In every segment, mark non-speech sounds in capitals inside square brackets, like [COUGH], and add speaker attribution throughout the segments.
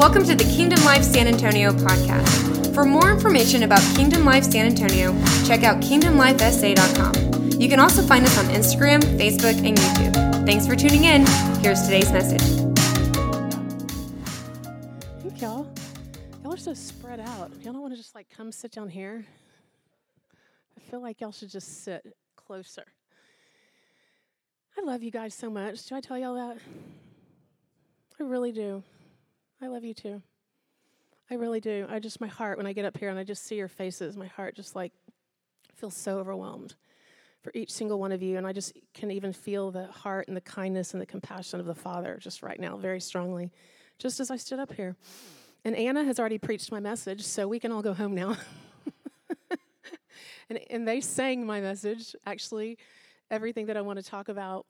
Speaker 1: Welcome to the Kingdom Life San Antonio podcast. For more information about Kingdom Life San Antonio, check out kingdomlifesa.com. You can also find us on Instagram, Facebook, and YouTube. Thanks for tuning in. Here's today's message.
Speaker 2: Thank y'all. Y'all are so spread out. Y'all don't want to just like come sit down here. I feel like y'all should just sit closer. I love you guys so much. Do I tell y'all that? I really do. I love you too. I really do. I just, my heart, when I get up here and I just see your faces, my heart just like feels so overwhelmed for each single one of you. And I just can even feel the heart and the kindness and the compassion of the Father just right now, very strongly, just as I stood up here. And Anna has already preached my message, so we can all go home now. [LAUGHS] and, and they sang my message, actually, everything that I want to talk about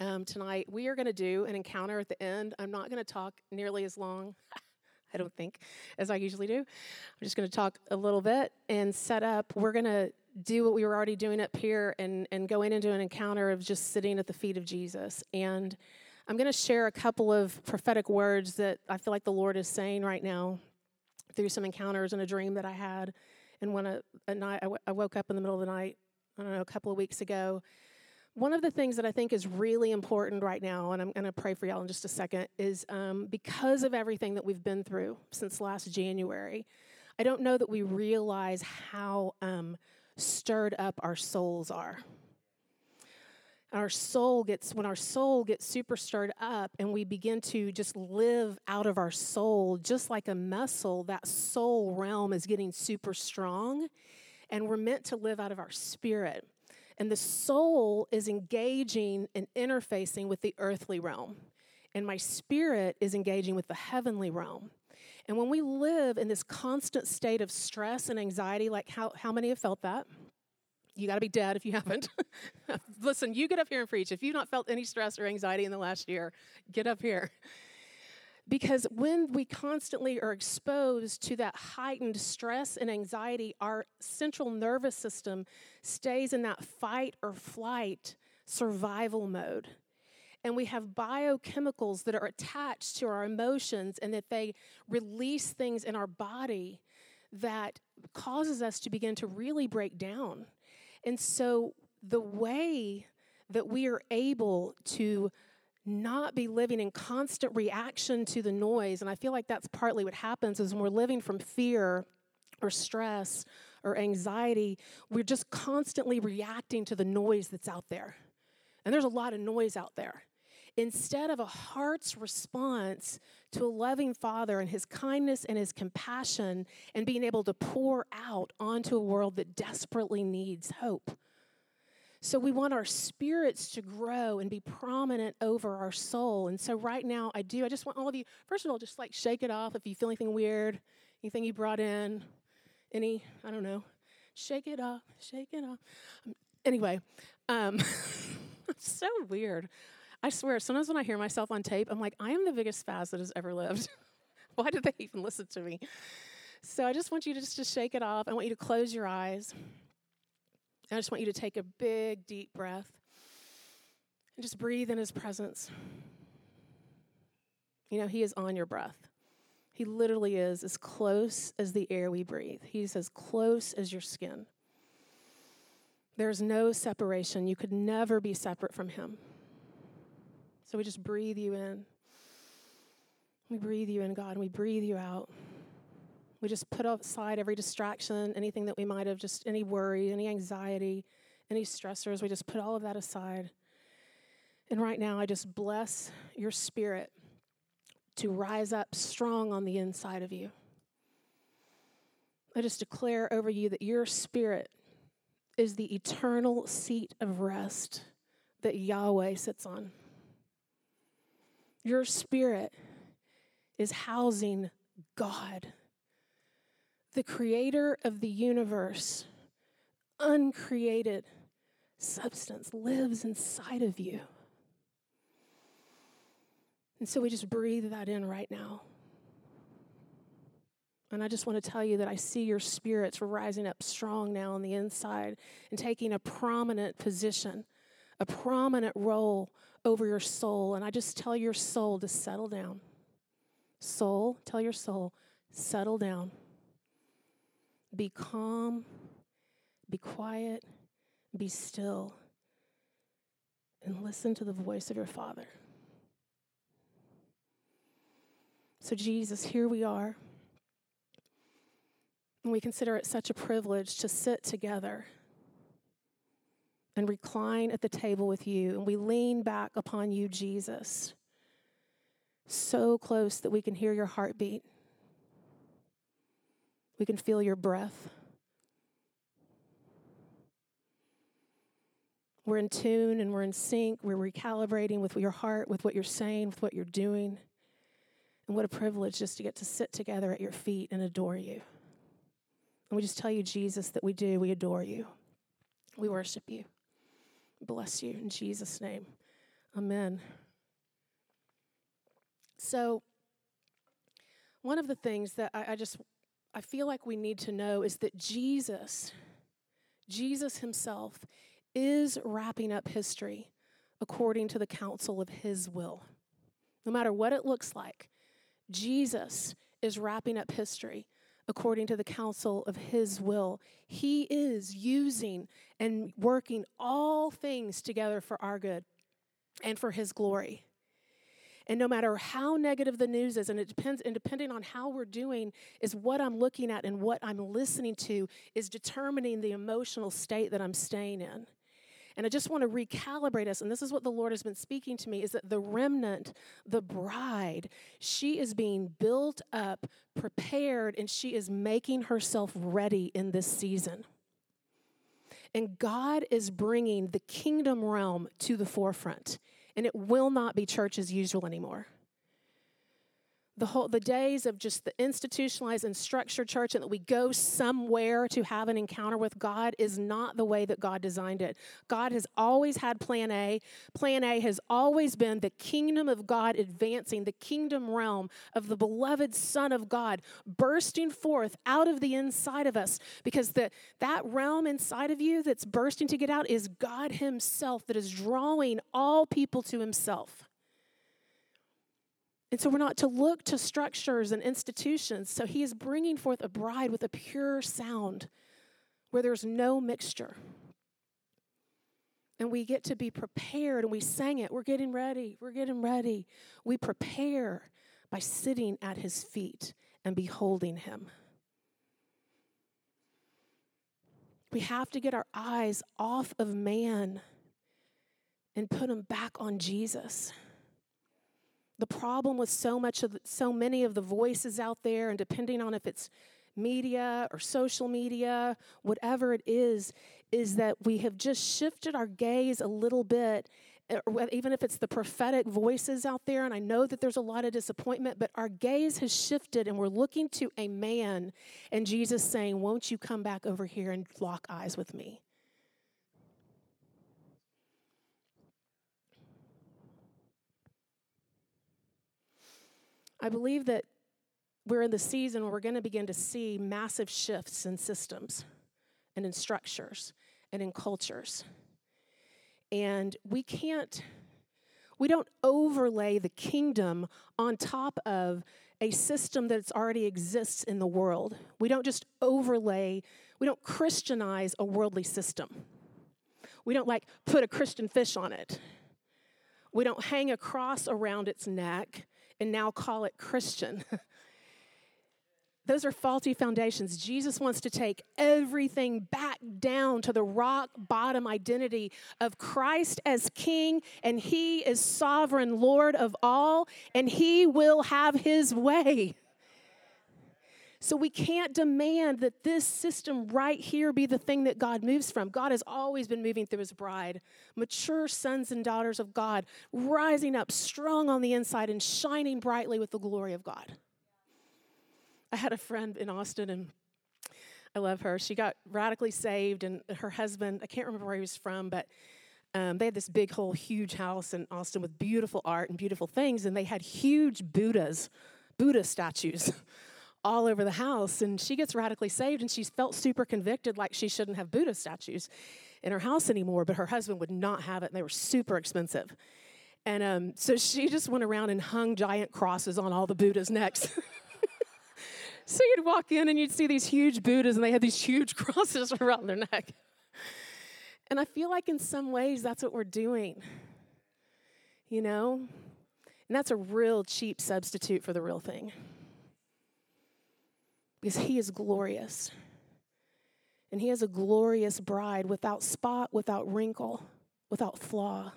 Speaker 2: um, tonight. We are going to do an encounter at the end. I'm not going to talk nearly as long, [LAUGHS] I don't think, as I usually do. I'm just going to talk a little bit and set up. We're going to do what we were already doing up here and, and go in into an encounter of just sitting at the feet of Jesus. And I'm going to share a couple of prophetic words that I feel like the Lord is saying right now through some encounters and a dream that I had. And when a, a night, I, w- I woke up in the middle of the night, I don't know, a couple of weeks ago, one of the things that I think is really important right now, and I'm going to pray for y'all in just a second, is um, because of everything that we've been through since last January, I don't know that we realize how um, stirred up our souls are. Our soul gets, when our soul gets super stirred up and we begin to just live out of our soul, just like a muscle, that soul realm is getting super strong, and we're meant to live out of our spirit. And the soul is engaging and interfacing with the earthly realm. And my spirit is engaging with the heavenly realm. And when we live in this constant state of stress and anxiety, like how, how many have felt that? You got to be dead if you [LAUGHS] haven't. Listen, you get up here and preach. If you've not felt any stress or anxiety in the last year, get up here. Because when we constantly are exposed to that heightened stress and anxiety, our central nervous system stays in that fight or flight survival mode. And we have biochemicals that are attached to our emotions and that they release things in our body that causes us to begin to really break down. And so the way that we are able to not be living in constant reaction to the noise. And I feel like that's partly what happens is when we're living from fear or stress or anxiety, we're just constantly reacting to the noise that's out there. And there's a lot of noise out there. Instead of a heart's response to a loving Father and His kindness and His compassion and being able to pour out onto a world that desperately needs hope. So we want our spirits to grow and be prominent over our soul. And so right now, I do. I just want all of you, first of all, just like shake it off if you feel anything weird, anything you brought in, any, I don't know, shake it off, shake it off. Um, anyway, um, [LAUGHS] so weird. I swear, sometimes when I hear myself on tape, I'm like, I am the biggest spaz that has ever lived. [LAUGHS] Why did they even listen to me? So I just want you to just to shake it off. I want you to close your eyes. I just want you to take a big, deep breath and just breathe in His presence. You know, He is on your breath. He literally is as close as the air we breathe, He's as close as your skin. There's no separation. You could never be separate from Him. So we just breathe you in. We breathe you in, God, and we breathe you out. We just put aside every distraction, anything that we might have, just any worry, any anxiety, any stressors. We just put all of that aside. And right now, I just bless your spirit to rise up strong on the inside of you. I just declare over you that your spirit is the eternal seat of rest that Yahweh sits on. Your spirit is housing God the creator of the universe, uncreated substance, lives inside of you. And so we just breathe that in right now. And I just want to tell you that I see your spirits rising up strong now on the inside and taking a prominent position, a prominent role over your soul. And I just tell your soul to settle down, Soul, tell your soul, settle down. Be calm, be quiet, be still, and listen to the voice of your Father. So, Jesus, here we are. And we consider it such a privilege to sit together and recline at the table with you. And we lean back upon you, Jesus, so close that we can hear your heartbeat. We can feel your breath. We're in tune and we're in sync. We're recalibrating with your heart, with what you're saying, with what you're doing. And what a privilege just to get to sit together at your feet and adore you. And we just tell you, Jesus, that we do. We adore you. We worship you. Bless you in Jesus' name. Amen. So, one of the things that I, I, just I feel like we need to know is that Jesus, Jesus himself, is wrapping up history according to the counsel of his will. No matter what it looks like, Jesus is wrapping up history according to the counsel of his will. He is using and working all things together for our good and for his glory. And no matter how negative the news is, and it depends, and depending on how we're doing, is what I'm looking at and what I'm listening to is determining the emotional state that I'm staying in. And I just want to recalibrate us, and this is what the Lord has been speaking to me is that the remnant, the bride, she is being built up, prepared, and she is making herself ready in this season. And God is bringing the kingdom realm to the forefront, and it will not be church as usual anymore the whole the days of just the institutionalized and structured church and that we go somewhere to have an encounter with God is not the way that God designed it. God has always had plan A. Plan A has always been the kingdom of God advancing, the kingdom realm of the beloved son of God bursting forth out of the inside of us because the that realm inside of you that's bursting to get out is God himself that is drawing all people to himself. And so we're not to look to structures and institutions. So he is bringing forth a bride with a pure sound where there's no mixture. And we get to be prepared, and we sang it. We're getting ready. We're getting ready. We prepare by sitting at his feet and beholding him. We have to get our eyes off of man and put them back on Jesus. The problem with so much of the, so many of the voices out there, and depending on if it's media or social media, whatever it is, is that we have just shifted our gaze a little bit eh, even if it's the prophetic voices out there, and I know that there's a lot of disappointment, but our gaze has shifted and we're looking to a man and Jesus saying, Won't you come back over here and lock eyes with me? I believe that we're in the season where we're going to begin to see massive shifts in systems and in structures and in cultures. And we can't, we don't overlay the kingdom on top of a system that already exists in the world. We don't just overlay, we don't Christianize a worldly system. We don't like put a Christian fish on it. We don't hang a cross around its neck and now call it Christian. [LAUGHS] Those are faulty foundations. Jesus wants to take everything back down to the rock bottom identity of Christ as King, and He is sovereign Lord of all, and He will have His way. [LAUGHS] So we can't demand that this system right here be the thing that God moves from. God has always been moving through his bride, mature sons and daughters of God, rising up strong on the inside and shining brightly with the glory of God. I had a friend in Austin and I love her. She got radically saved, and her husband, I can't remember where he was from, but um, they had this big, whole, huge house in Austin with beautiful art and beautiful things, and they had huge Buddhas, Buddha statues [LAUGHS] all over the house. And she gets radically saved and she's felt super convicted like she shouldn't have Buddha statues in her house anymore, but her husband would not have it and they were super expensive. And um, so she just went around and hung giant crosses on all the Buddha's necks. [LAUGHS] so you'd walk in and you'd see these huge Buddhas, and they had these huge [LAUGHS] crosses around their neck. And I feel like in some ways that's what we're doing, you know? And that's a real cheap substitute for the real thing. Because he is glorious. And he has a glorious bride without spot, without wrinkle, without flaw.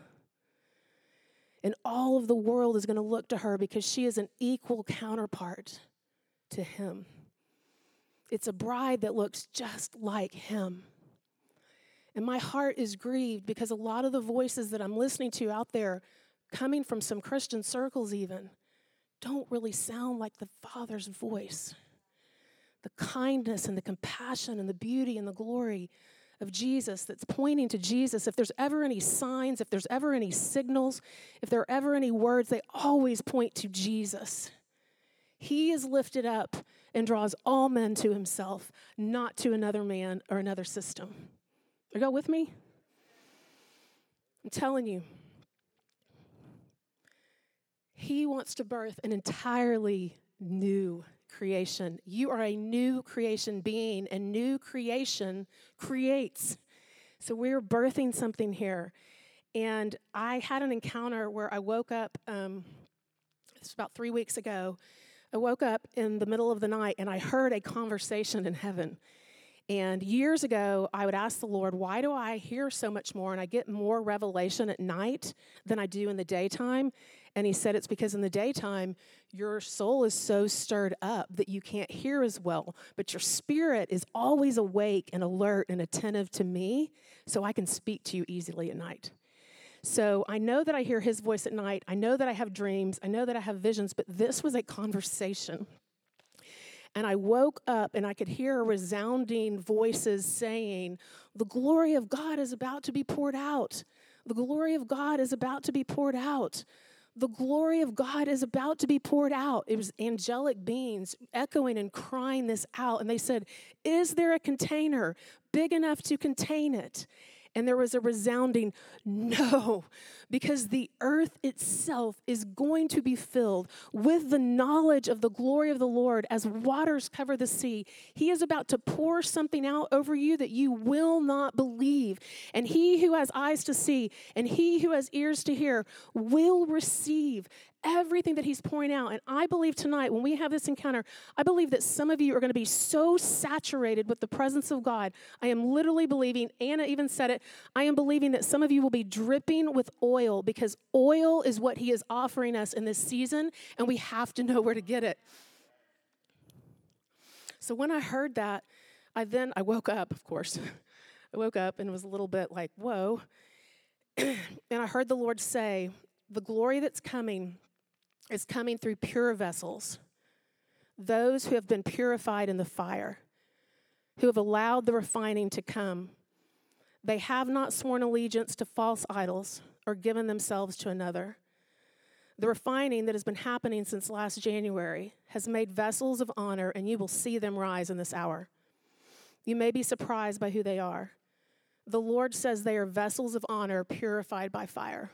Speaker 2: And all of the world is going to look to her because she is an equal counterpart to him. It's a bride that looks just like him. And my heart is grieved because a lot of the voices that I'm listening to out there, coming from some Christian circles even, don't really sound like the Father's voice. The kindness and the compassion and the beauty and the glory of Jesus that's pointing to Jesus, if there's ever any signs, if there's ever any signals, if there are ever any words, they always point to Jesus. He is lifted up and draws all men to himself, not to another man or another system. Are y'all with me? I'm telling you, he wants to birth an entirely new creation. You are a new creation being, and new creation creates. So we're birthing something here. And I had an encounter where I woke up, um, it's about three weeks ago. I woke up in the middle of the night and I heard a conversation in heaven. And years ago, I would ask the Lord, why do I hear so much more and I get more revelation at night than I do in the daytime? And he said, It's because in the daytime, your soul is so stirred up that you can't hear as well, but your spirit is always awake and alert and attentive to me, so I can speak to you easily at night. So I know that I hear his voice at night. I know that I have dreams. I know that I have visions, but this was a conversation. And I woke up and I could hear resounding voices saying, The glory of God is about to be poured out. The glory of God is about to be poured out the glory of God is about to be poured out. It was angelic beings echoing and crying this out. And they said, Is there a container big enough to contain it? And there was a resounding no, because the earth itself is going to be filled with the knowledge of the glory of the Lord as waters cover the sea. He is about to pour something out over you that you will not believe. And he who has eyes to see and he who has ears to hear will receive everything that he's pouring out. And I believe tonight, when we have this encounter, I believe that some of you are going to be so saturated with the presence of God. I am literally believing, Anna even said it, I am believing that some of you will be dripping with oil because oil is what he is offering us in this season, and we have to know where to get it. So when I heard that, I then I woke up, of course. [LAUGHS] I woke up and was a little bit like, whoa. [CLEARS THROAT] and I heard the Lord say, the glory that's coming is coming through pure vessels, those who have been purified in the fire, who have allowed the refining to come. They have not sworn allegiance to false idols or given themselves to another. The refining that has been happening since last January has made vessels of honor, and you will see them rise in this hour. You may be surprised by who they are. The Lord says they are vessels of honor purified by fire.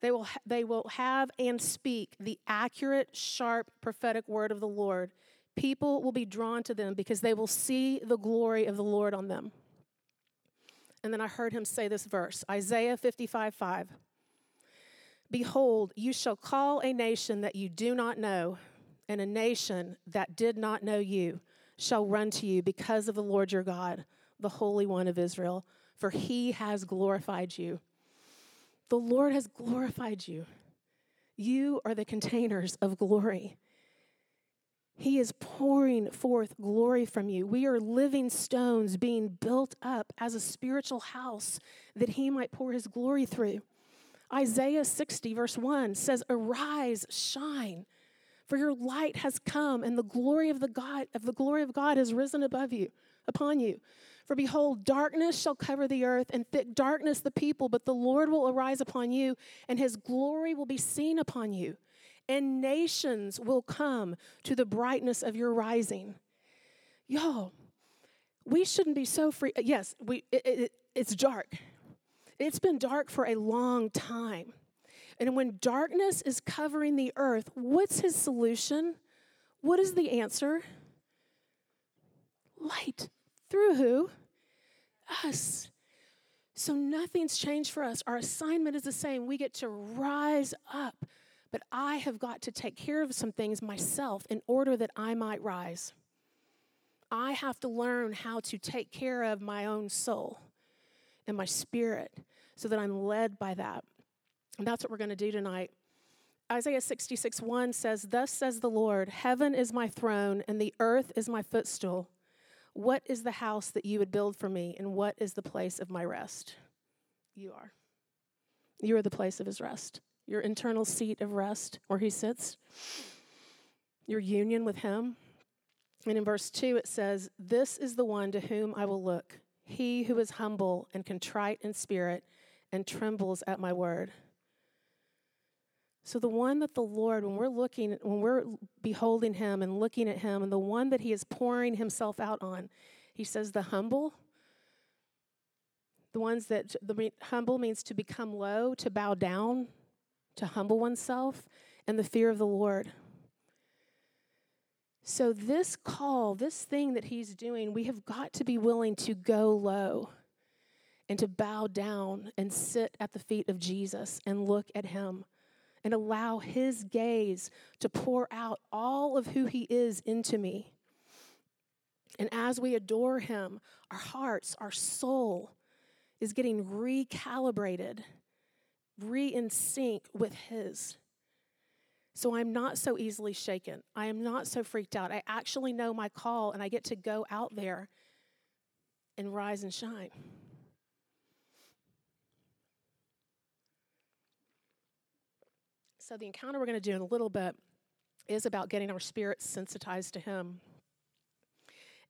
Speaker 2: They will, ha- they will have and speak the accurate, sharp, prophetic word of the Lord. People will be drawn to them because they will see the glory of the Lord on them. And then I heard him say this verse Isaiah 55 5. Behold, you shall call a nation that you do not know, and a nation that did not know you shall run to you because of the Lord your God, the Holy One of Israel, for he has glorified you. The Lord has glorified you. You are the containers of glory. He is pouring forth glory from you. We are living stones being built up as a spiritual house that He might pour His glory through. Isaiah 60, verse 1 says, Arise, shine, for your light has come, and the glory of the God of the glory of God has risen above you, upon you. For behold, darkness shall cover the earth, and thick darkness the people, but the Lord will arise upon you, and his glory will be seen upon you. And nations will come to the brightness of your rising. Y'all, we shouldn't be so free. Yes, we, it, it, it's dark. It's been dark for a long time. And when darkness is covering the earth, what's his solution? What is the answer? Light. Through who? Us. So nothing's changed for us. Our assignment is the same. We get to rise up. But I have got to take care of some things myself in order that I might rise. I have to learn how to take care of my own soul and my spirit so that I'm led by that. And that's what we're going to do tonight. Isaiah 66 1 says, Thus says the Lord, Heaven is my throne, and the earth is my footstool. What is the house that you would build for me, and what is the place of my rest? You are. You are the place of his rest, your internal seat of rest where he sits, your union with him. And in verse 2, it says, This is the one to whom I will look, he who is humble and contrite in spirit and trembles at my word. So, the one that the Lord, when we're looking, when we're beholding him and looking at him, and the one that he is pouring himself out on, he says, the humble, the ones that, the humble means to become low, to bow down, to humble oneself, and the fear of the Lord. So, this call, this thing that he's doing, we have got to be willing to go low and to bow down and sit at the feet of Jesus and look at him and allow His gaze to pour out all of who He is into me. And as we adore Him, our hearts, our soul is getting recalibrated, re in sync with His. So I'm not so easily shaken. I am not so freaked out. I actually know my call and I get to go out there and rise and shine. So, the encounter we're going to do in a little bit is about getting our spirits sensitized to Him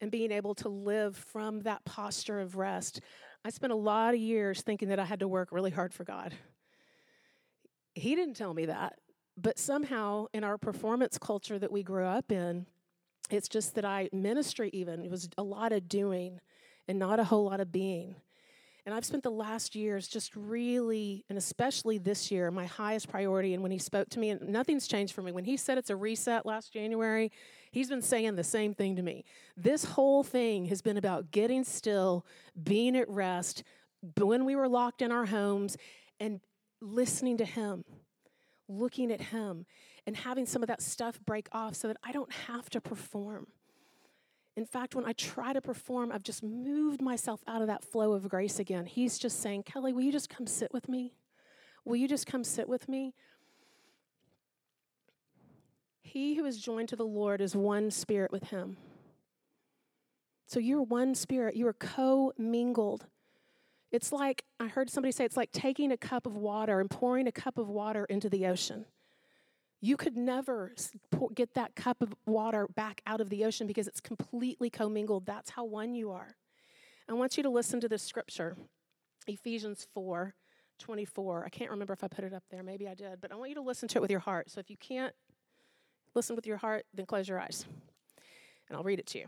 Speaker 2: and being able to live from that posture of rest. I spent a lot of years thinking that I had to work really hard for God. He didn't tell me that, but somehow in our performance culture that we grew up in, it's just that I ministry even it was a lot of doing and not a whole lot of being. And I've spent the last years just really, and especially this year, my highest priority. And when he spoke to me, and nothing's changed for me. When he said it's a reset last January, he's been saying the same thing to me. This whole thing has been about getting still, being at rest, when we were locked in our homes, and listening to him, looking at him, and having some of that stuff break off so that I don't have to perform. In fact, when I try to perform, I've just moved myself out of that flow of grace again. He's just saying, Kelley, will you just come sit with me? Will you just come sit with me? He who is joined to the Lord is one spirit with him. So you're one spirit, you are co mingled. It's like, I heard somebody say, it's like taking a cup of water and pouring a cup of water into the ocean. You could never get that cup of water back out of the ocean because it's completely commingled. That's how one you are. I want you to listen to this scripture, Ephesians 4 24. I can't remember if I put it up there. Maybe I did, but I want you to listen to it with your heart. So if you can't listen with your heart, then close your eyes. And I'll read it to you.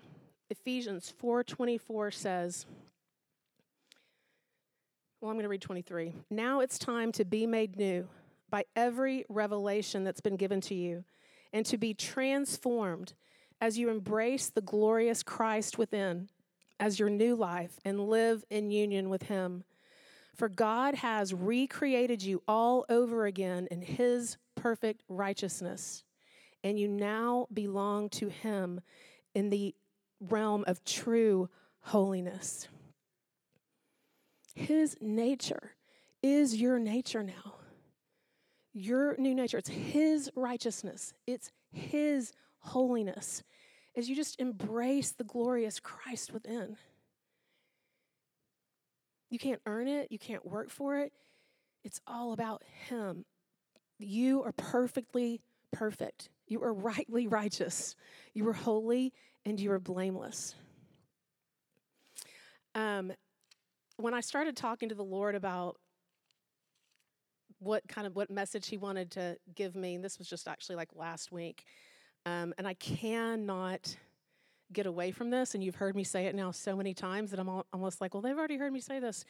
Speaker 2: Ephesians 4:24 says, well, I'm going to read 23. Now it's time to be made new by every revelation that's been given to you, and to be transformed as you embrace the glorious Christ within as your new life and live in union with Him. For God has recreated you all over again in His perfect righteousness, and you now belong to Him in the realm of true holiness. His nature is your nature now your new nature. It's His righteousness, it's His holiness as you just embrace the glorious Christ within. You can't earn it, you can't work for it. It's all about Him. You are perfectly perfect. You are rightly righteous. You are holy and you are blameless. Um, when I started talking to the Lord about what kind of what message he wanted to give me. This was just actually like last week. Um, and I cannot get away from this. And you've heard me say it now so many times that I'm almost like, well, they've already heard me say this.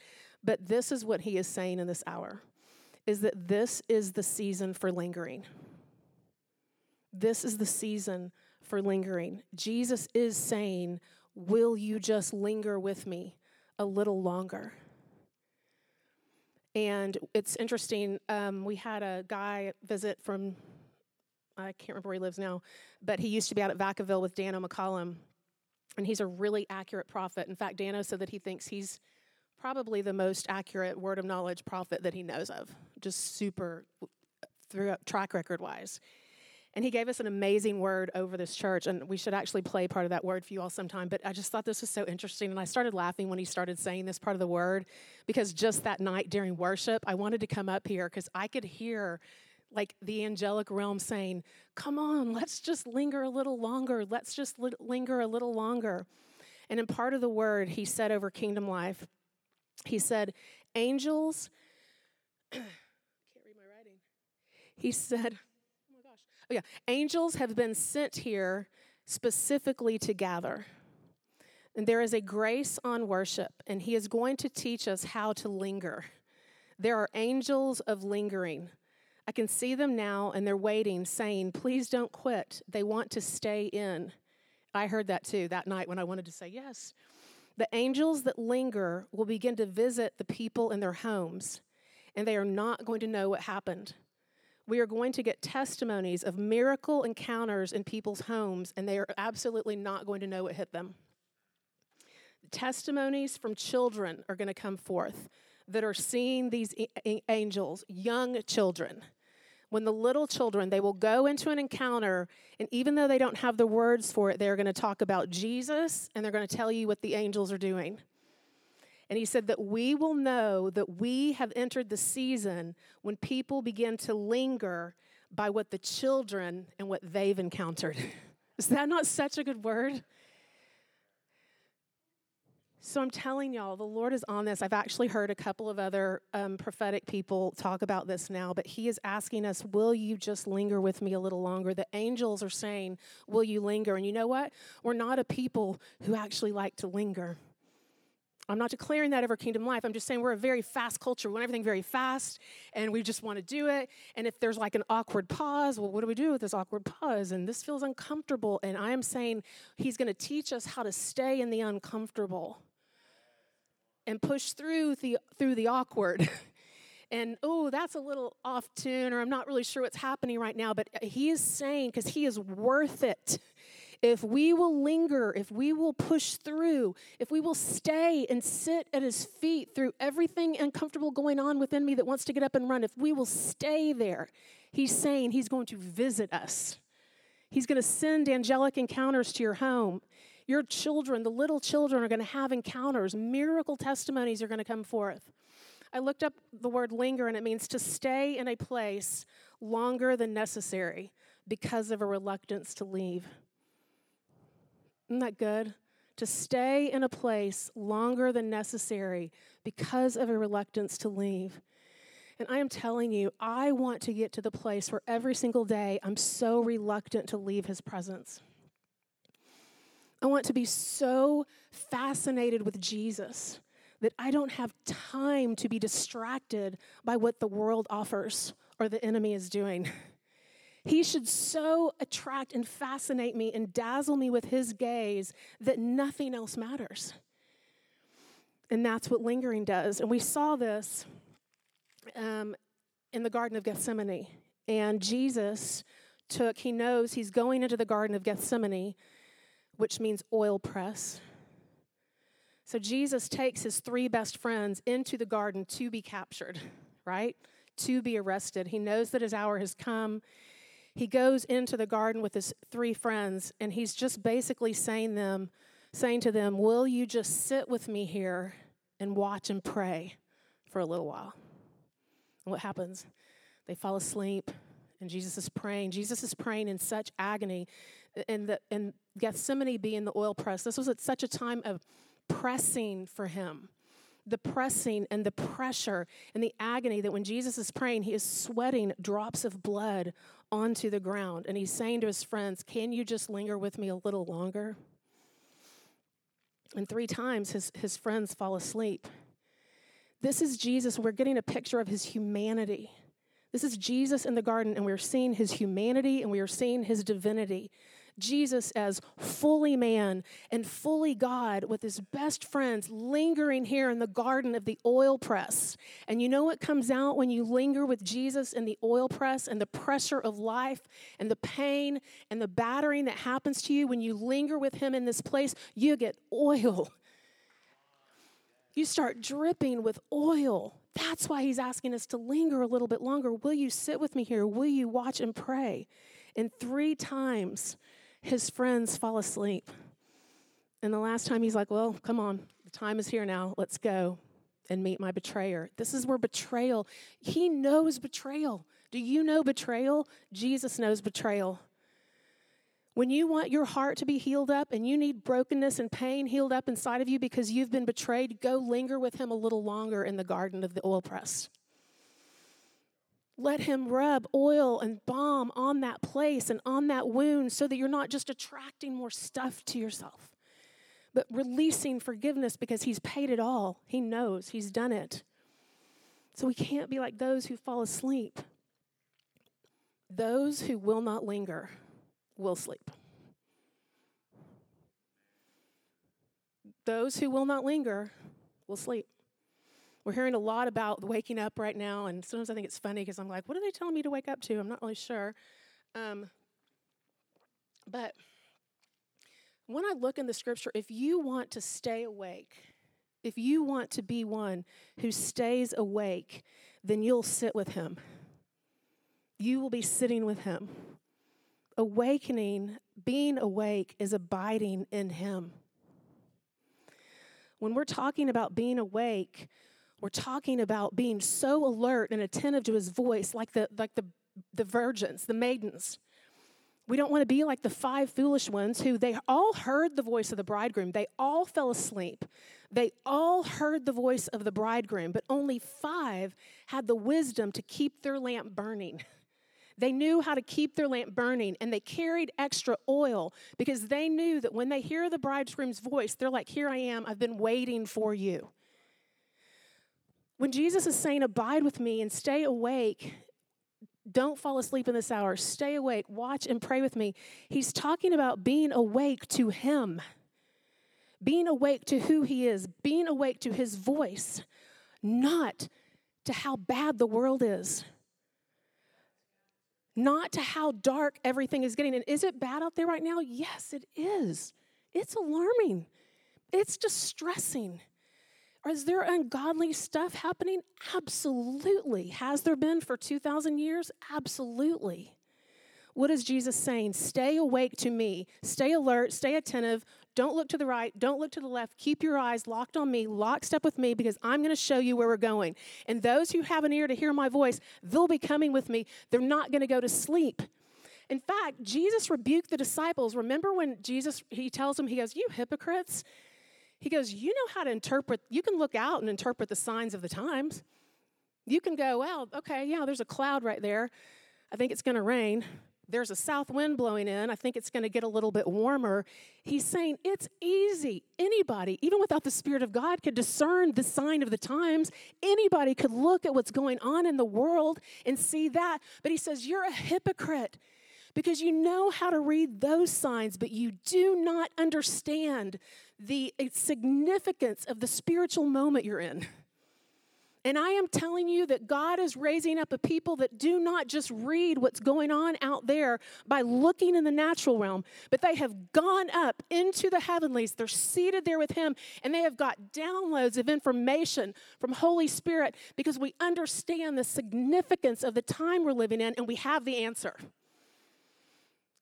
Speaker 2: But this is what he is saying in this hour is that this is the season for lingering. This is the season for lingering. Jesus is saying, Will you just linger with me a little longer? And it's interesting. Um, we had a guy visit from, I can't remember where he lives now, but he used to be out at Vacaville with Dano McCollam. And he's a really accurate prophet. In fact, Dano said that he thinks he's probably the most accurate word of knowledge prophet that he knows of, just super through track record wise. And he gave us an amazing word over this church, and we should actually play part of that word for you all sometime. But I just thought this was so interesting, and I started laughing when he started saying this part of the word because just that night during worship, I wanted to come up here because I could hear like the angelic realm saying, Come on, let's just linger a little longer. Let's just li- linger a little longer. And in part of the word, he said over kingdom life, he said, Angels, [CLEARS THROAT] can't read my writing. He said, Oh, yeah. Angels have been sent here specifically to gather. And there is a grace on worship, and He is going to teach us how to linger. There are angels of lingering. I can see them now, and they're waiting, saying, Please don't quit. They want to stay in. I heard that too that night when I wanted to say yes. The angels that linger will begin to visit the people in their homes, and they are not going to know what happened we are going to get testimonies of miracle encounters in people's homes, and they are absolutely not going to know what hit them. Testimonies from children are going to come forth that are seeing these angels, young children. When the little children, they will go into an encounter, and even though they don't have the words for it, they're going to talk about Jesus and they're going to tell you what the angels are doing. And he said that we will know that we have entered the season when people begin to linger by what the children and what they've encountered. [LAUGHS] Is that not such a good word? So I'm telling y'all, the Lord is on this. I've actually heard a couple of other um, prophetic people talk about this now, but He is asking us, Will you just linger with me a little longer? The angels are saying, Will you linger? And you know what? We're not a people who actually like to linger. I'm not declaring that over kingdom life. I'm just saying we're a very fast culture. We want everything very fast and we just want to do it. And if there's like an awkward pause, well, what do we do with this awkward pause? And this feels uncomfortable. And I am saying he's going to teach us how to stay in the uncomfortable and push through the through the awkward. [LAUGHS] and oh, that's a little off tune, or I'm not really sure what's happening right now. But he is saying, because he is worth it if we will linger, if we will push through, if we will stay and sit at his feet through everything uncomfortable going on within me that wants to get up and run, if we will stay there, he's saying he's going to visit us. He's going to send angelic encounters to your home. Your children, the little children, are going to have encounters. Miracle testimonies are going to come forth. I looked up the word linger, and it means to stay in a place longer than necessary because of a reluctance to leave. Isn't that good? To stay in a place longer than necessary because of a reluctance to leave. And I am telling you, I want to get to the place where every single day I'm so reluctant to leave his presence. I want to be so fascinated with Jesus that I don't have time to be distracted by what the world offers or the enemy is doing. [LAUGHS] He should so attract and fascinate me and dazzle me with his gaze that nothing else matters. And that's what lingering does. And we saw this um, in the Garden of Gethsemane. And Jesus took, he knows he's going into the Garden of Gethsemane, which means oil press. So Jesus takes his three best friends into the garden to be captured, right? To be arrested. He knows that his hour has come he goes into the garden with his three friends and he's just basically saying them saying to them, "Will you just sit with me here and watch and pray for a little while?" And what happens? They fall asleep and Jesus is praying. Jesus is praying in such agony and the and Gethsemane being the oil press. This was at such a time of pressing for him the pressing and the pressure and the agony that when Jesus is praying, he is sweating drops of blood onto the ground. And he's saying to his friends, Can you just linger with me a little longer? And three times his, his friends fall asleep. This is Jesus. We're getting a picture of his humanity. This is Jesus in the garden, and we're seeing his humanity and we are seeing his divinity. Jesus as fully man and fully God with his best friends lingering here in the garden of the oil press. And you know what comes out when you linger with Jesus in the oil press and the pressure of life and the pain and the battering that happens to you when you linger with him in this place? You get oil. You start dripping with oil. That's why he's asking us to linger a little bit longer. Will you sit with me here? Will you watch and pray? And three times, his friends fall asleep. And the last time he's like, Well, come on, the time is here now. Let's go and meet my betrayer. This is where betrayal, he knows betrayal. Do you know betrayal? Jesus knows betrayal. When you want your heart to be healed up and you need brokenness and pain healed up inside of you because you've been betrayed, go linger with him a little longer in the garden of the oil press. Let him rub oil and balm on that place and on that wound so that you're not just attracting more stuff to yourself, but releasing forgiveness because he's paid it all. He knows, he's done it. So we can't be like those who fall asleep. Those who will not linger will sleep. Those who will not linger will sleep. We're hearing a lot about waking up right now, and sometimes I think it's funny because I'm like, what are they telling me to wake up to? I'm not really sure. Um, but when I look in the scripture, if you want to stay awake, if you want to be one who stays awake, then you'll sit with him. You will be sitting with him. Awakening, being awake, is abiding in him. When we're talking about being awake, we're talking about being so alert and attentive to his voice, like the, like the, the virgins, the maidens. We don't want to be like the five foolish ones who they all heard the voice of the bridegroom. They all fell asleep. They all heard the voice of the bridegroom, but only five had the wisdom to keep their lamp burning. [LAUGHS] They knew how to keep their lamp burning and they carried extra oil because they knew that when they hear the bridegroom's voice, they're like, Here I am, I've been waiting for you. When Jesus is saying, Abide with me and stay awake, don't fall asleep in this hour, stay awake, watch and pray with me, he's talking about being awake to Him, being awake to who He is, being awake to His voice, not to how bad the world is. Not to how dark everything is getting. And is it bad out there right now? Yes, it is. It's alarming. It's distressing. Is there ungodly stuff happening? Absolutely. Has there been for 2,000 years? Absolutely. What is Jesus saying? Stay awake to me. Stay alert. Stay attentive. Don't look to the right. Don't look to the left. Keep your eyes locked on me, lockstep with me, because I'm going to show you where we're going. And those who have an ear to hear my voice, they'll be coming with me. They're not going to go to sleep. In fact, Jesus rebuked the disciples. Remember when Jesus, he tells them, he goes, You hypocrites. He goes, You know how to interpret, you can look out and interpret the signs of the times. You can go, Well, okay, yeah, there's a cloud right there. I think it's going to rain. There's a south wind blowing in. I think it's going to get a little bit warmer. He's saying it's easy. Anybody, even without the Spirit of God, could discern the sign of the times. Anybody could look at what's going on in the world and see that. But he says, You're a hypocrite because you know how to read those signs, but you do not understand the significance of the spiritual moment you're in. And I am telling you that God is raising up a people that do not just read what's going on out there by looking in the natural realm, but they have gone up into the heavenlies. They're seated there with Him, and they have got downloads of information from Holy Spirit because we understand the significance of the time we're living in, and we have the answer.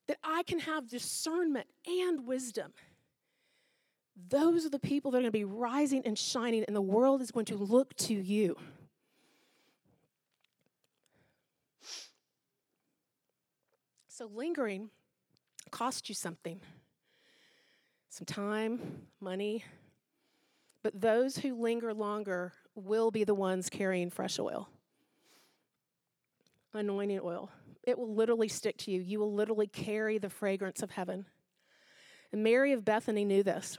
Speaker 2: That I can have discernment and wisdom those are the people that are going to be rising and shining, and the world is going to look to you. So, lingering costs you something some time, money. But those who linger longer will be the ones carrying fresh oil, anointing oil. It will literally stick to you. You will literally carry the fragrance of heaven. And Mary of Bethany knew this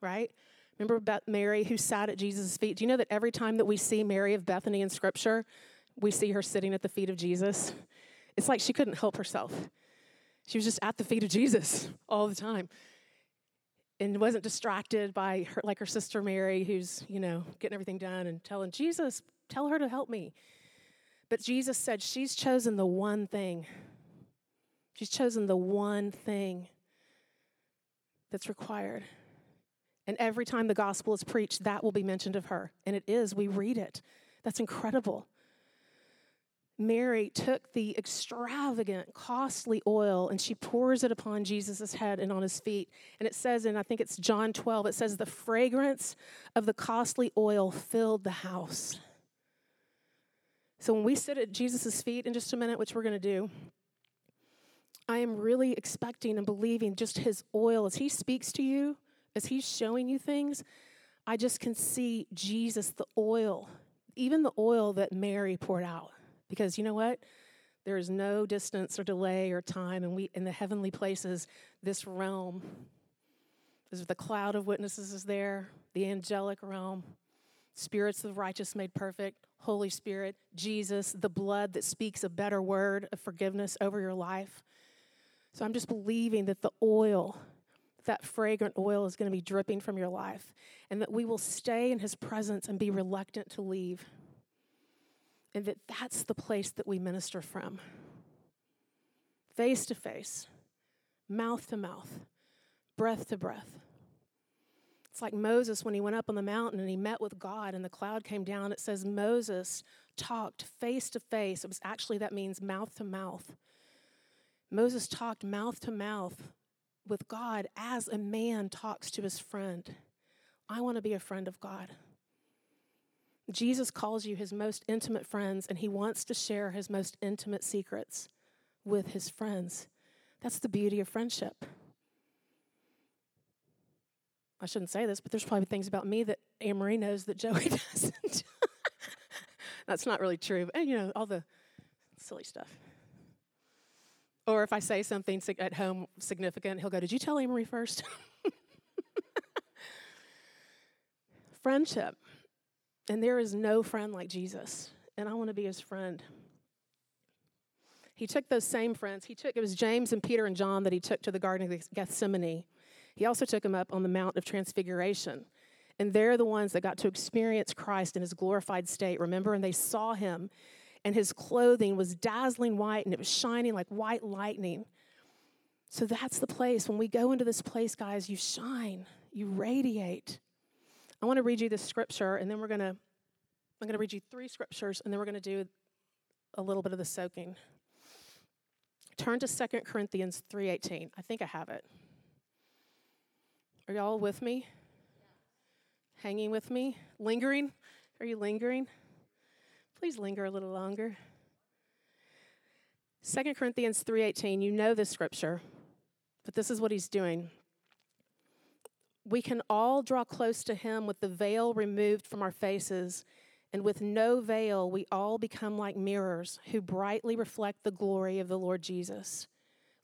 Speaker 2: right? Remember Mary who sat at Jesus' feet? Do you know that every time that we see Mary of Bethany in Scripture, we see her sitting at the feet of Jesus? It's like she couldn't help herself. She was just at the feet of Jesus all the time and wasn't distracted by her, like her sister Mary, who's, you know, getting everything done and telling Jesus, tell her to help me. But Jesus said, She's chosen the one thing. She's chosen the one thing that's required. And every time the gospel is preached, that will be mentioned of her. And it is. We read it. That's incredible. Mary took the extravagant, costly oil and she pours it upon Jesus' head and on his feet. And it says, and I think it's John 12, it says, the fragrance of the costly oil filled the house. So when we sit at Jesus' feet in just a minute, which we're going to do, I am really expecting and believing just his oil as he speaks to you, as he's showing you things. I just can see Jesus, the oil, even the oil that Mary poured out. Because you know what? There is no distance or delay or time, and we in the heavenly places, this realm, is the cloud of witnesses is there, the angelic realm, spirits of the righteous made perfect, Holy Spirit, Jesus, the blood that speaks a better word of forgiveness over your life. So I'm just believing that the oil, that fragrant oil, is going to be dripping from your life, and that we will stay in His presence and be reluctant to leave and that that's the place that we minister from face to face, mouth to mouth, breath to breath. It's like Moses when he went up on the mountain and he met with God and the cloud came down. It says Moses talked face to face. It was actually, that means mouth to mouth. Moses talked mouth to mouth with God as a man talks to his friend. I want to be a friend of God. Jesus calls you his most intimate friends, and he wants to share his most intimate secrets with his friends. That's the beauty of friendship. I shouldn't say this, but there's probably things about me that Anne Marie knows that Joey [LAUGHS] doesn't. That's not really true. And, you know, all the silly stuff. Or if I say something at home significant, he'll go, Did you tell Anne Marie first? [LAUGHS] Friendship. And there is no friend like Jesus. And I want to be his friend. He took those same friends. He took, it was James and Peter and John that he took to the Garden of Gethsemane. He also took them up on the Mount of Transfiguration. And they're the ones that got to experience Christ in his glorified state. Remember? And they saw him, and his clothing was dazzling white and it was shining like white lightning. So that's the place. When we go into this place, guys, you shine, you radiate. I want to read you this scripture, and then we're going to, I'm going to read you three scriptures, and then we're going to do a little bit of the soaking. Turn to Second Corinthians 3.18. I think I have it. Are y'all with me? Hanging with me? Lingering? Are you lingering? Please linger a little longer. Second Corinthians 3:18, you know this scripture, but this is what he's doing we can all draw close to Him with the veil removed from our faces. And with no veil, we all become like mirrors who brightly reflect the glory of the Lord Jesus.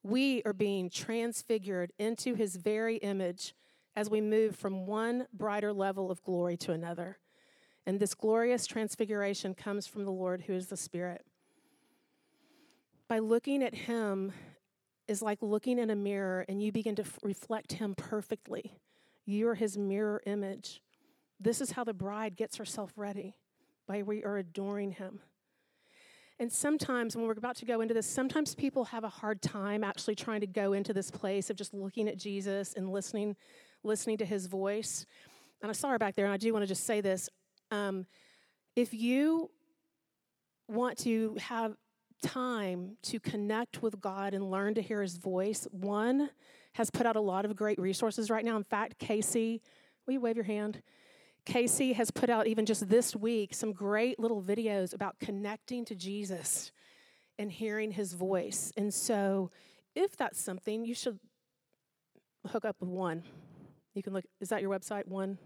Speaker 2: We are being transfigured into His very image as we move from one brighter level of glory to another. And this glorious transfiguration comes from the Lord who is the Spirit. By looking at Him is like looking in a mirror and you begin to f- reflect Him perfectly. You're his mirror image. This is how the bride gets herself ready by we are adoring him. And sometimes when we're about to go into this, sometimes people have a hard time actually trying to go into this place of just looking at Jesus and listening, listening to his voice. And I saw her back there, and I do want to just say this. Um, if you want to have time to connect with God and learn to hear his voice, one, has put out a lot of great resources right now. In fact, Casey, will you wave your hand? Casey has put out even just this week some great little videos about connecting to Jesus and hearing his voice. And so, if that's something, you should hook up with one. You can look, is that your website? One?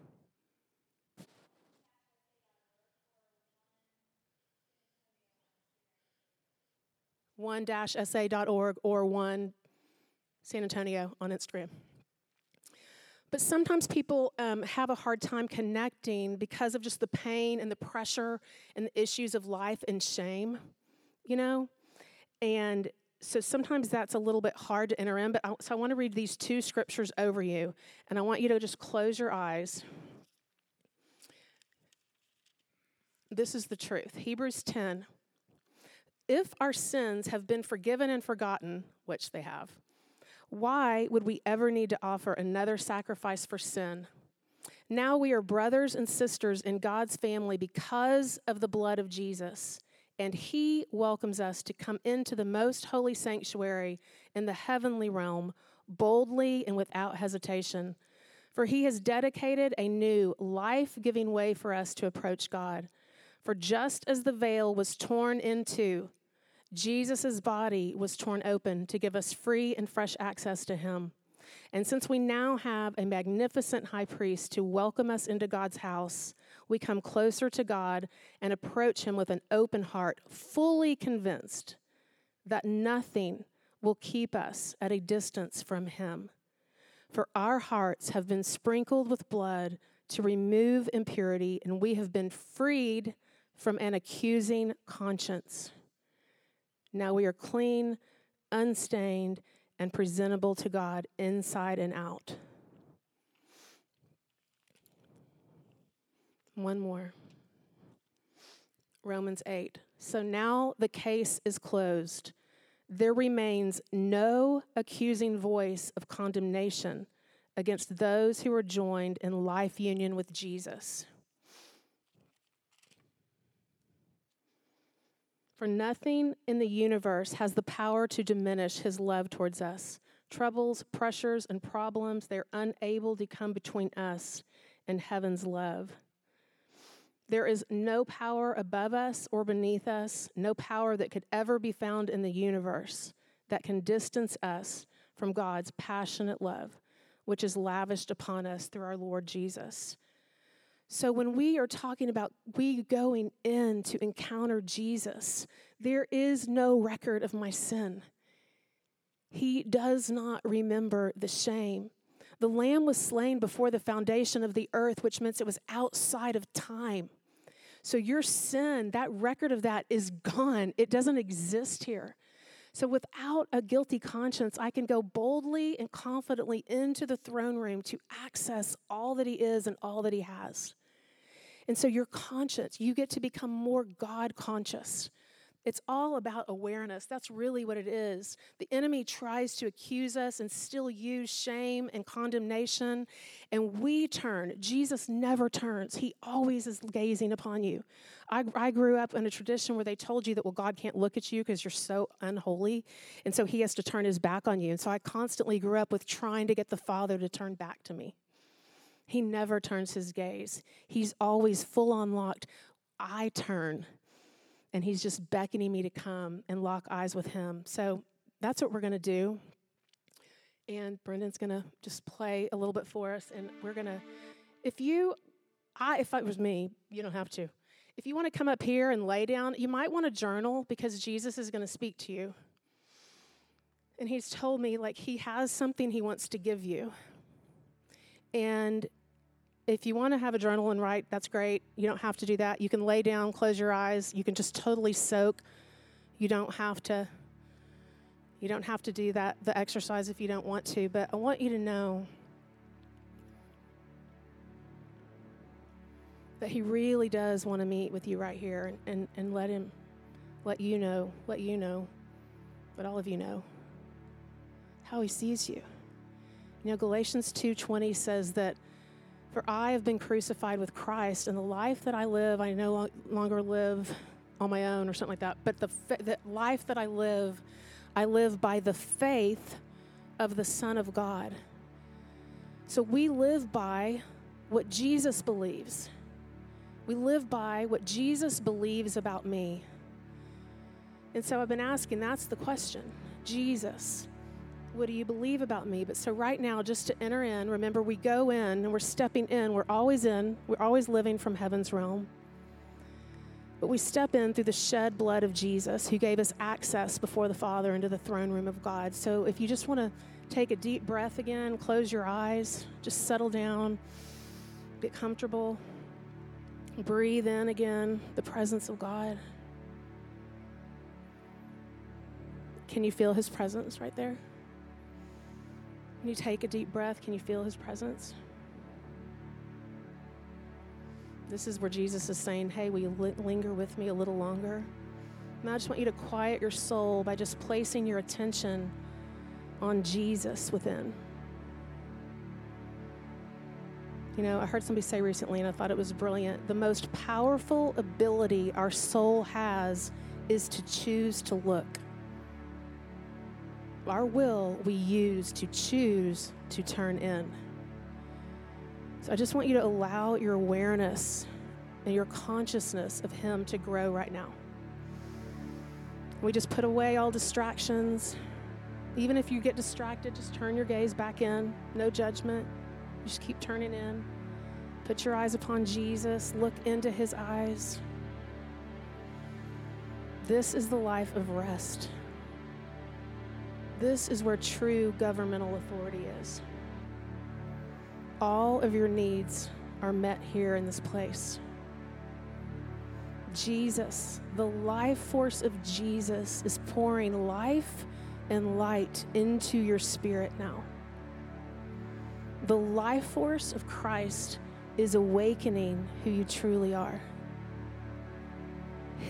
Speaker 2: One-sa.org or one San Antonio on Instagram. But sometimes people um, have a hard time connecting because of just the pain and the pressure and the issues of life and shame, you know? And so sometimes that's a little bit hard to enter in. But I, so I want to read these two scriptures over you, and I want you to just close your eyes. This is the truth Hebrews 10. If our sins have been forgiven and forgotten, which they have, why would we ever need to offer another sacrifice for sin? Now we are brothers and sisters in God's family because of the blood of Jesus. And he welcomes us to come into the most holy sanctuary in the heavenly realm boldly and without hesitation. For he has dedicated a new life giving way for us to approach God. For just as the veil was torn in two, Jesus' body was torn open to give us free and fresh access to him. And since we now have a magnificent high priest to welcome us into God's house, we come closer to God and approach him with an open heart, fully convinced that nothing will keep us at a distance from him. For our hearts have been sprinkled with blood to remove impurity, and we have been freed from an accusing conscience. Now we are clean, unstained, and presentable to God inside and out. One more. Romans 8. So now the case is closed. There remains no accusing voice of condemnation against those who are joined in life union with Jesus. For nothing in the universe has the power to diminish his love towards us. Troubles, pressures, and problems, they're unable to come between us and heaven's love. There is no power above us or beneath us, no power that could ever be found in the universe that can distance us from God's passionate love, which is lavished upon us through our Lord Jesus. So when we are talking about we going in to encounter Jesus, there is no record of my sin. He does not remember the shame. The lamb was slain before the foundation of the earth, which means it was outside of time. So your sin, that record of that is gone. It doesn't exist here. So without a guilty conscience, I can go boldly and confidently into the throne room to access all that He is and all that He has. And so your conscience, you get to become more God conscious. It's all about awareness. That's really what it is. The enemy tries to accuse us and still use shame and condemnation, and we turn. Jesus never turns, He always is gazing upon you. I, I grew up in a tradition where they told you that, well, God can't look at you because you're so unholy, and so He has to turn His back on you. And so I constantly grew up with trying to get the Father to turn back to me. He never turns his gaze. He's always full on locked. I turn, and he's just beckoning me to come and lock eyes with him. So that's what we're going to do. And Brendan's going to just play a little bit for us. And we're going to, if you, I, if it was me, you don't have to. If you want to come up here and lay down, you might want to journal because Jesus is going to speak to you. And he's told me, like, he has something he wants to give you. And if you want to have a journal and write, that's great. You don't have to do that. You can lay down, close your eyes. You can just totally soak. You don't have to you don't have to do that the exercise if you don't want to, but I want you to know that he really does want to meet with you right here and, and, and let him let you know, let you know, but all of you know how he sees you. You know, Galatians 2:20 says that for I have been crucified with Christ, and the life that I live, I no longer live on my own or something like that. But the, the life that I live, I live by the faith of the Son of God. So we live by what Jesus believes. We live by what Jesus believes about me. And so I've been asking that's the question Jesus, what do you believe about me? But so, right now, just to enter in, remember, we go in and we're stepping in. We're always in, we're always living from heaven's realm. But we step in through the shed blood of Jesus, who gave us access before the Father into the throne room of God. So if you just want to take a deep breath again, close your eyes, just settle down, get comfortable, breathe in again the presence of God. Can you feel his presence right there? Can you take a deep breath? Can you feel his presence? This is where Jesus is saying, Hey, will you linger with me a little longer? And I just want you to quiet your soul by just placing your attention on Jesus within. You know, I heard somebody say recently, and I thought it was brilliant the most powerful ability our soul has is to choose to look. Our will we use to choose to turn in. So I just want you to allow your awareness and your consciousness of Him to grow right now. We just put away all distractions. Even if you get distracted, just turn your gaze back in. No judgment. Just keep turning in. Put your eyes upon Jesus. Look into His eyes. This is the life of rest. This is where true governmental authority is all of your needs are met here in this place. Jesus, the life force of Jesus, is pouring life and light into your spirit now. The life force of Christ is awakening who you truly are.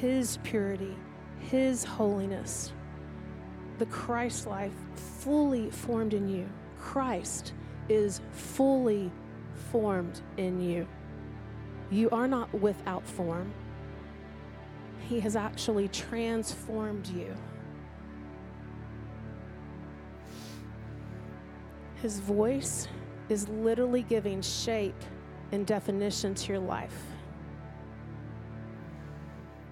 Speaker 2: His purity, His holiness, the Christ life fully formed in you. Christ is fully formed in you. You are not without form. He has actually transformed you. His voice is literally giving shape and definition to your life.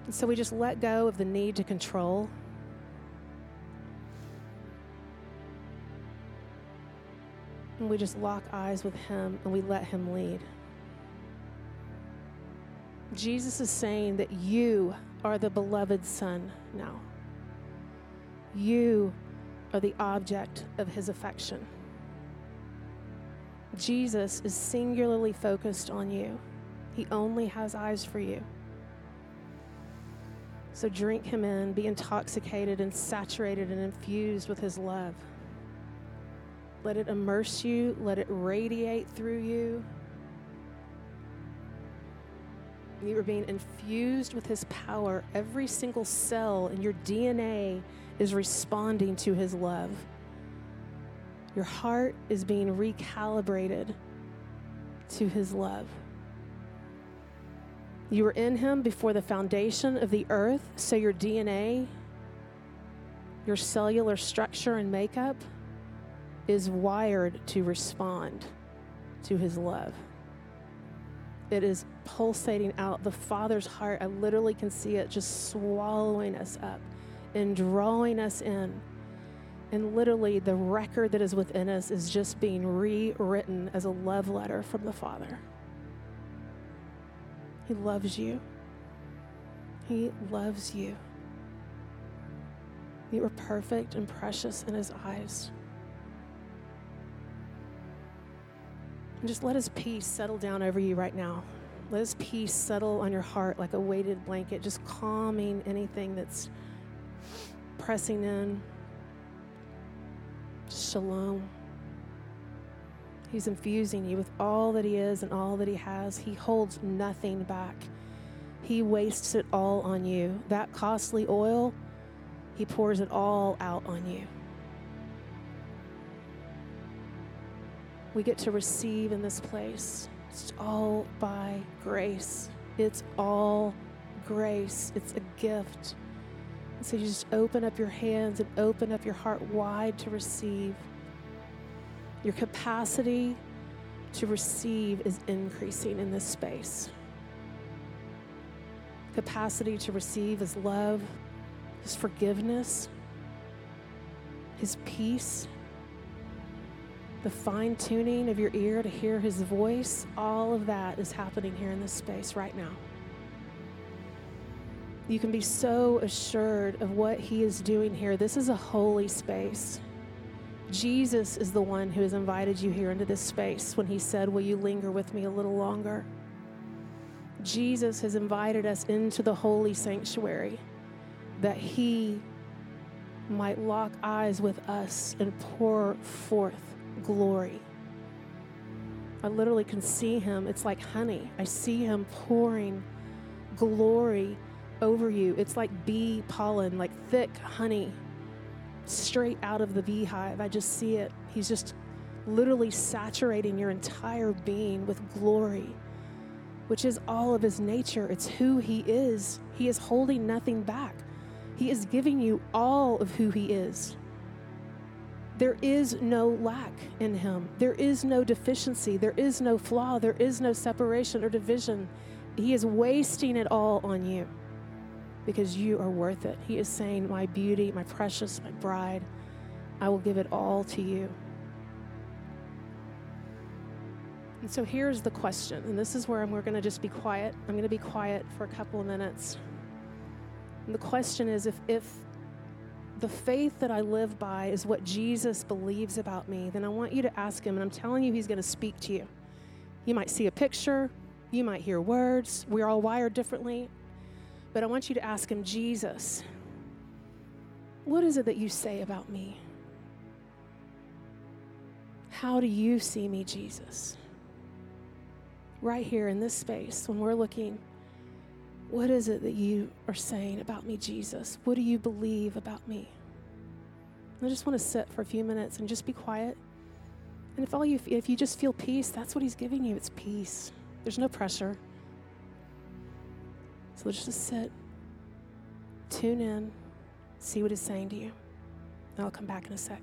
Speaker 2: And so we just let go of the need to control And we just lock eyes with Him and we let Him lead. Jesus is saying that you are the beloved Son now. You are the object of His affection. Jesus is singularly focused on you, He only has eyes for you. So drink Him in, be intoxicated and saturated and infused with His love. Let it immerse you, let it radiate through you. You are being infused with His power. Every single cell in your DNA is responding to His love. Your heart is being recalibrated to His love. You were in Him before the foundation of the earth, so your DNA, your cellular structure and makeup, is wired to respond to his love. It is pulsating out the Father's heart. I literally can see it just swallowing us up and drawing us in. And literally, the record that is within us is just being rewritten as a love letter from the Father. He loves you. He loves you. You are perfect and precious in His eyes. And just let His peace settle down over you right now. Let His peace settle on your heart like a weighted blanket, just calming anything that's pressing in. Shalom. He's infusing you with all that He is and all that He has. He holds nothing back. He wastes it all on you. That costly oil, He pours it all out on you. We get to receive in this place. It's all by grace. It's all grace. It's a gift. So you just open up your hands and open up your heart wide to receive. Your capacity to receive is increasing in this space. Capacity to receive is love, His forgiveness, His peace, the fine tuning of your ear to hear his voice, all of that is happening here in this space right now. You can be so assured of what He is doing here. This is a holy space. Jesus is the one who has invited you here into this space when He said, Will you linger with me a little longer? Jesus has invited us into the holy sanctuary that He might lock eyes with us and pour forth glory. I literally can see Him. It's like honey. I see Him pouring glory over you. It's like bee pollen, like thick honey straight out of the beehive. I just see it. He's just literally saturating your entire being with glory, which is all of his nature. It's who he is. He is holding nothing back. He is giving you all of who he is. There is no lack in him. There is no deficiency. There is no flaw. There is no separation or division. He is wasting it all on you because you are worth it. He is saying, My beauty, my precious, my bride, I will give it all to you. And so here's the question, and this is where I'm, we're going to just be quiet. I'm going to be quiet for a couple of minutes. And the question is if, if the faith that I live by is what Jesus believes about me, then I want you to ask him, and I'm telling you, he's going to speak to you. You might see a picture, you might hear words. We're all wired differently. But I want you to ask him, Jesus, what is it that you say about me? How do you see me, Jesus? Right here in this space, when we're looking, what is it that you are saying about me, Jesus? What do you believe about me? I just want to sit for a few minutes and just be quiet. And if all you if you just feel peace, that's what he's giving you. It's peace. There's no pressure. So let's just sit, tune in, see what he's saying to you. And I'll come back in a sec.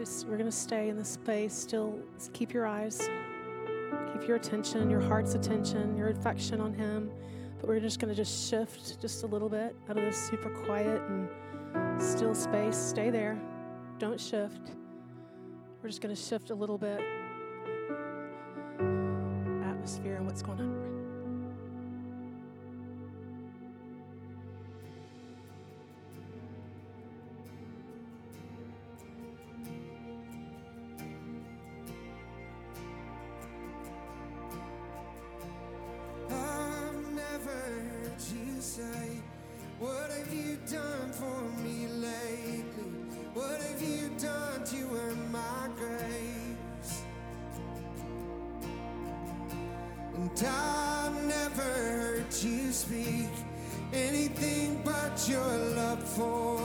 Speaker 2: just we're going to stay in this space. Still keep your eyes, keep your attention, your heart's attention, your affection on Him. But we're just going to just shift just a little bit out of this super quiet and still space. Stay there. Don't shift. We're just going to shift a little bit.
Speaker 3: have you done for me lately? What have you done to earn my grace? And I've never heard you speak anything but your love for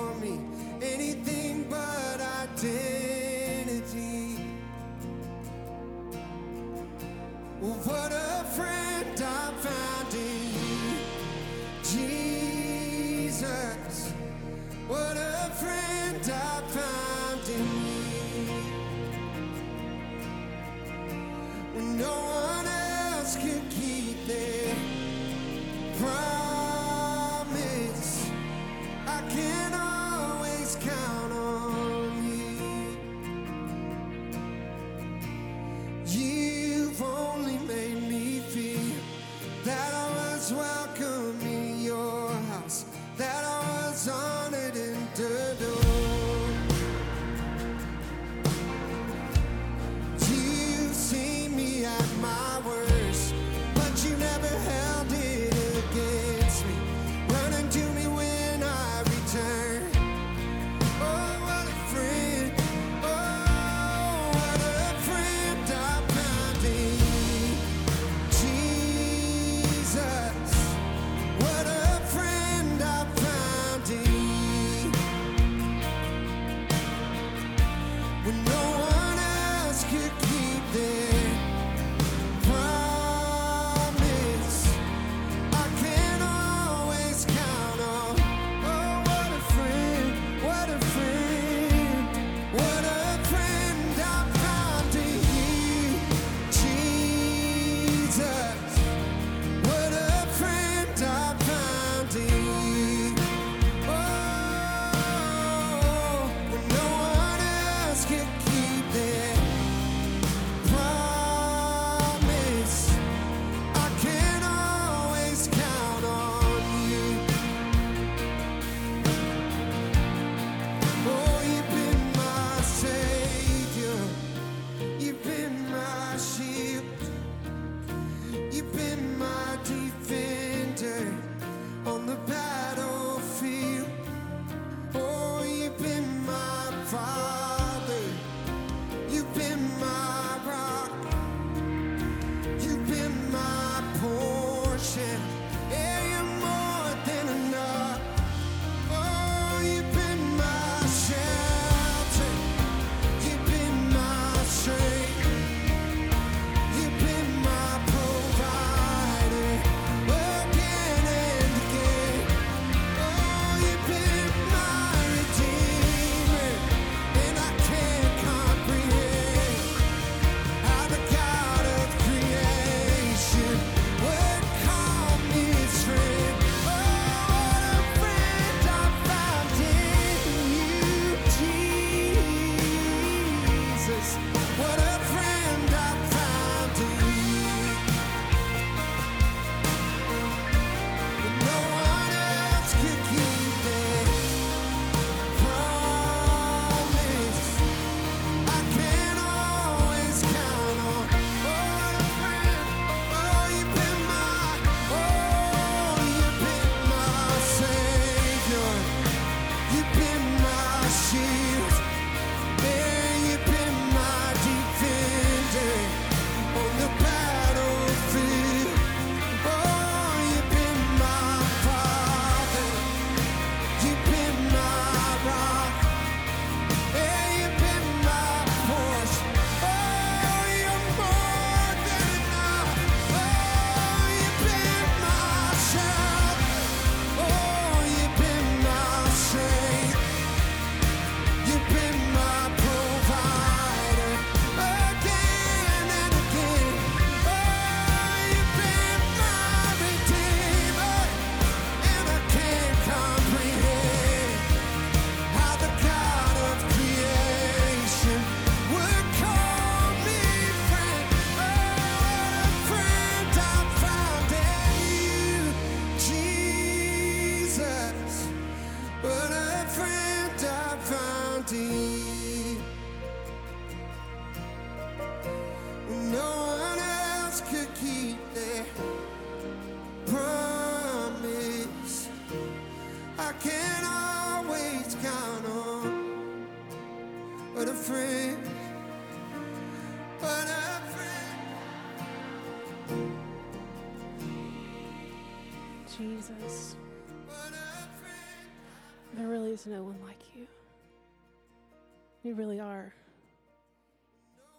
Speaker 3: You
Speaker 2: really are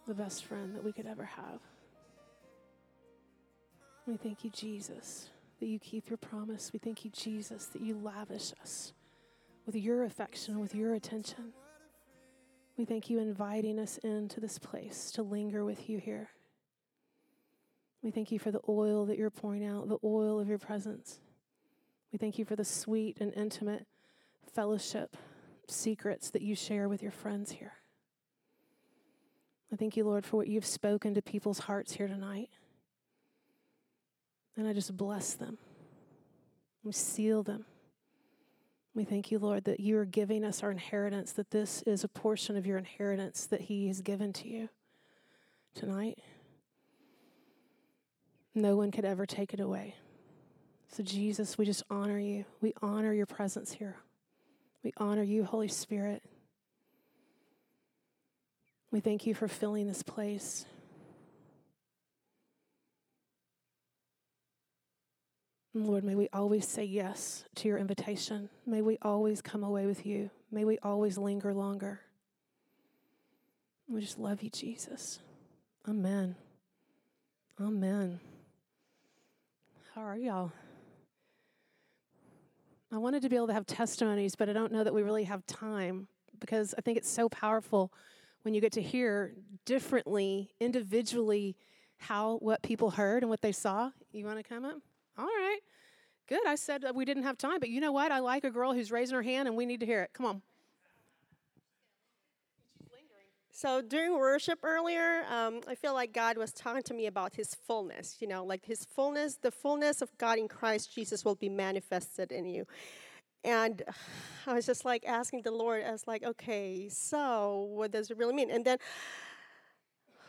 Speaker 2: the best friend that we could ever have. We thank you, Jesus, that you keep your promise. We thank you, Jesus, that you lavish us with your affection, with your attention. We thank you inviting us into this place to linger with you here. We thank you for the oil that you're pouring out, the oil of your presence. We thank you for the sweet and intimate fellowship secrets that you share with your friends here. I thank you, Lord, for what you've spoken to people's hearts here tonight. And I just bless them. We seal them. We thank you, Lord, that you are giving us our inheritance, that this is a portion of your inheritance that He has given to you tonight. No one could ever take it away. So, Jesus, we just honor you. We honor your presence here. We honor you, Holy Spirit. We thank you for filling this place. Lord, may we always say yes to your invitation. May we always come away with you. May we always linger longer. We just love you, Jesus. Amen. Amen. How are y'all? I wanted to be able to have testimonies, but I don't know that we really have time because I think it's so powerful when you get to hear differently, individually, how what people heard and what they saw. You want to come up? All right. Good. I said that we didn't have time, but you know what? I like a girl who's raising her hand and we need to hear it. Come on.
Speaker 4: So during worship earlier, um, I feel like God was talking to me about His fullness. You know, like His fullness, the fullness of God in Christ Jesus will be manifested in you. And [SIGHS] I was just like asking the Lord, I was like, okay, so what does it really mean? And then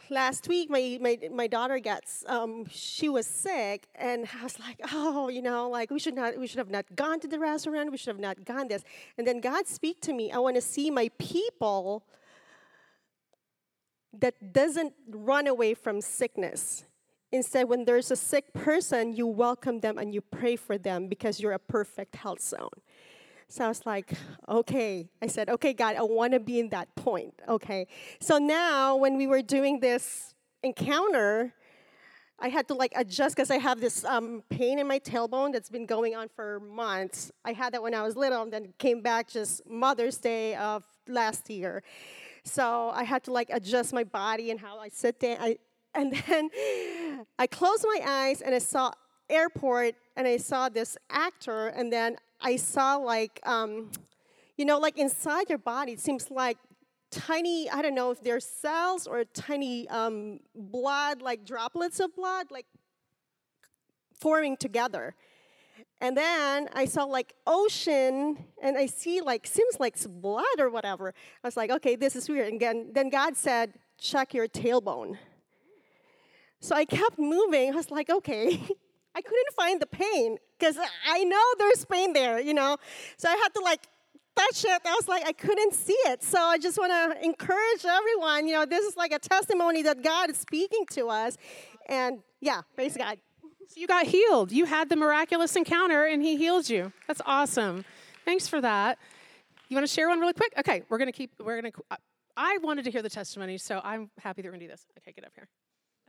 Speaker 4: last week my, my, my daughter gets um, she was sick and i was like [LAUGHS] oh you know like we should not we should have not gone to the restaurant we should have not gone this and then god speak to me i want to see my people that doesn't run away from sickness instead when there's a sick person you welcome them and you pray for them because you're a perfect health zone so I was like, okay. I said, okay, God, I want to be in that point. Okay. So now when we were doing this encounter, I had to like adjust because I have this um, pain in my tailbone that's been going on for months. I had that when I was little and then came back just Mother's Day of last year. So I had to like adjust my body and how I sit there. I, and [LAUGHS] then I closed my eyes and I saw airport and I saw this actor and then I saw like, um, you know, like inside your body, it seems like tiny, I don't know if they're cells or tiny um, blood, like droplets of blood, like forming together. And then I saw like ocean, and I see like seems like blood or whatever. I was like, okay, this is weird. And then, then God said, check your tailbone. So I kept moving. I was like, okay, [LAUGHS] I couldn't find the pain because I know there's pain there, you know. So I had to like touch it. I was like, I couldn't see it. So I just want to encourage everyone. You know, this is like a testimony that God is speaking to us, and yeah, praise God.
Speaker 2: So you got healed. You had the miraculous encounter, and He healed you. That's awesome. Thanks for that. You want to share one really quick? Okay, we're gonna keep. We're gonna. I wanted to hear the testimony, so I'm happy that we're gonna do this. Okay, get up here.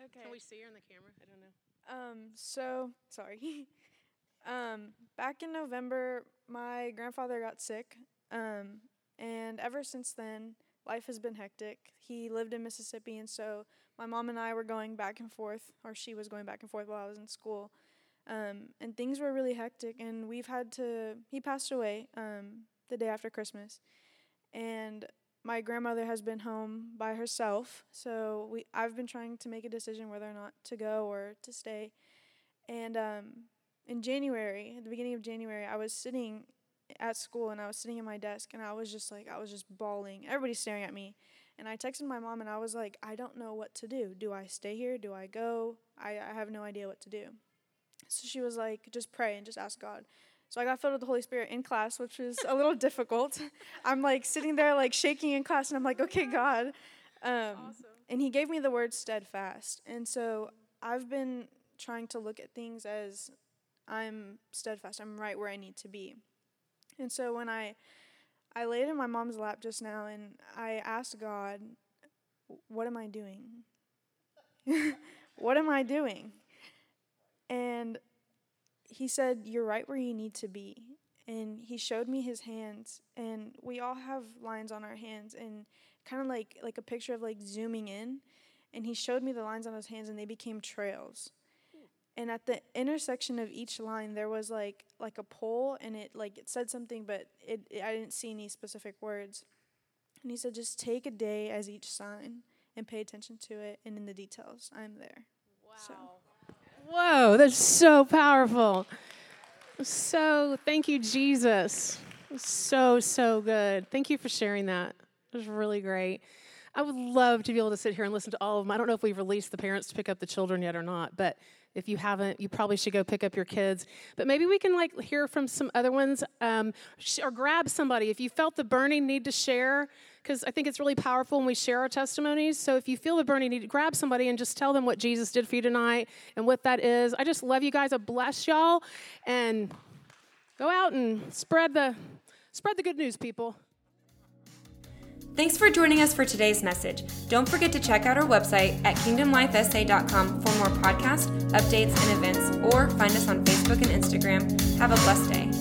Speaker 5: Okay.
Speaker 2: Can we see her in the camera? I don't know.
Speaker 5: Um, so sorry. [LAUGHS] um, back in November, my grandfather got sick. Um, and ever since then, life has been hectic. He lived in Mississippi, and so my mom and I were going back and forth, or she was going back and forth while I was in school. Um, and things were really hectic, and we've had to. He passed away um, the day after Christmas, and my grandmother has been home by herself, so we I've been trying to make a decision whether or not to go or to stay. And um, in January, at the beginning of January, I was sitting at school and I was sitting at my desk and I was just like I was just bawling. Everybody's staring at me. And I texted my mom and I was like, I don't know what to do. Do I stay here? Do I go? I, I have no idea what to do. So she was like, just pray and just ask God. So I got filled with the Holy Spirit in class, which was a little [LAUGHS] difficult. I'm like sitting there like shaking in class, and I'm like, okay, God. Um, awesome. And He gave me the word steadfast. And so I've been trying to look at things as I'm steadfast. I'm right where I need to be. And so when I I laid in my mom's lap just now and I asked God, what am I doing? [LAUGHS] what am I doing? And he said, You're right where you need to be. And he showed me his hands. And we all have lines on our hands and kind of like like a picture of like zooming in. And he showed me the lines on his hands and they became trails. And at the intersection of each line there was like like a pole and it like it said something but it, it I didn't see any specific words. And he said, just take a day as each sign and pay attention to it and in the details. I'm there. Wow. So.
Speaker 2: Whoa, that's so powerful. So, thank you, Jesus. So, so good. Thank you for sharing that. It was really great. I would love to be able to sit here and listen to all of them. I don't know if we've released the parents to pick up the children yet or not, but if you haven't, you probably should go pick up your kids. But maybe we can like hear from some other ones, um, or grab somebody if you felt the burning need to share because I think it's really powerful when we share our testimonies. So if you feel the burning need, to grab somebody and just tell them what Jesus did for you tonight and what that is. I just love you guys. I bless y'all, and go out and spread the spread the good news, people.
Speaker 1: Thanks for joining us for today's message. Don't forget to check out our website at kingdomlifesa.com for more podcasts, updates, and events, or find us on Facebook and Instagram. Have a blessed day.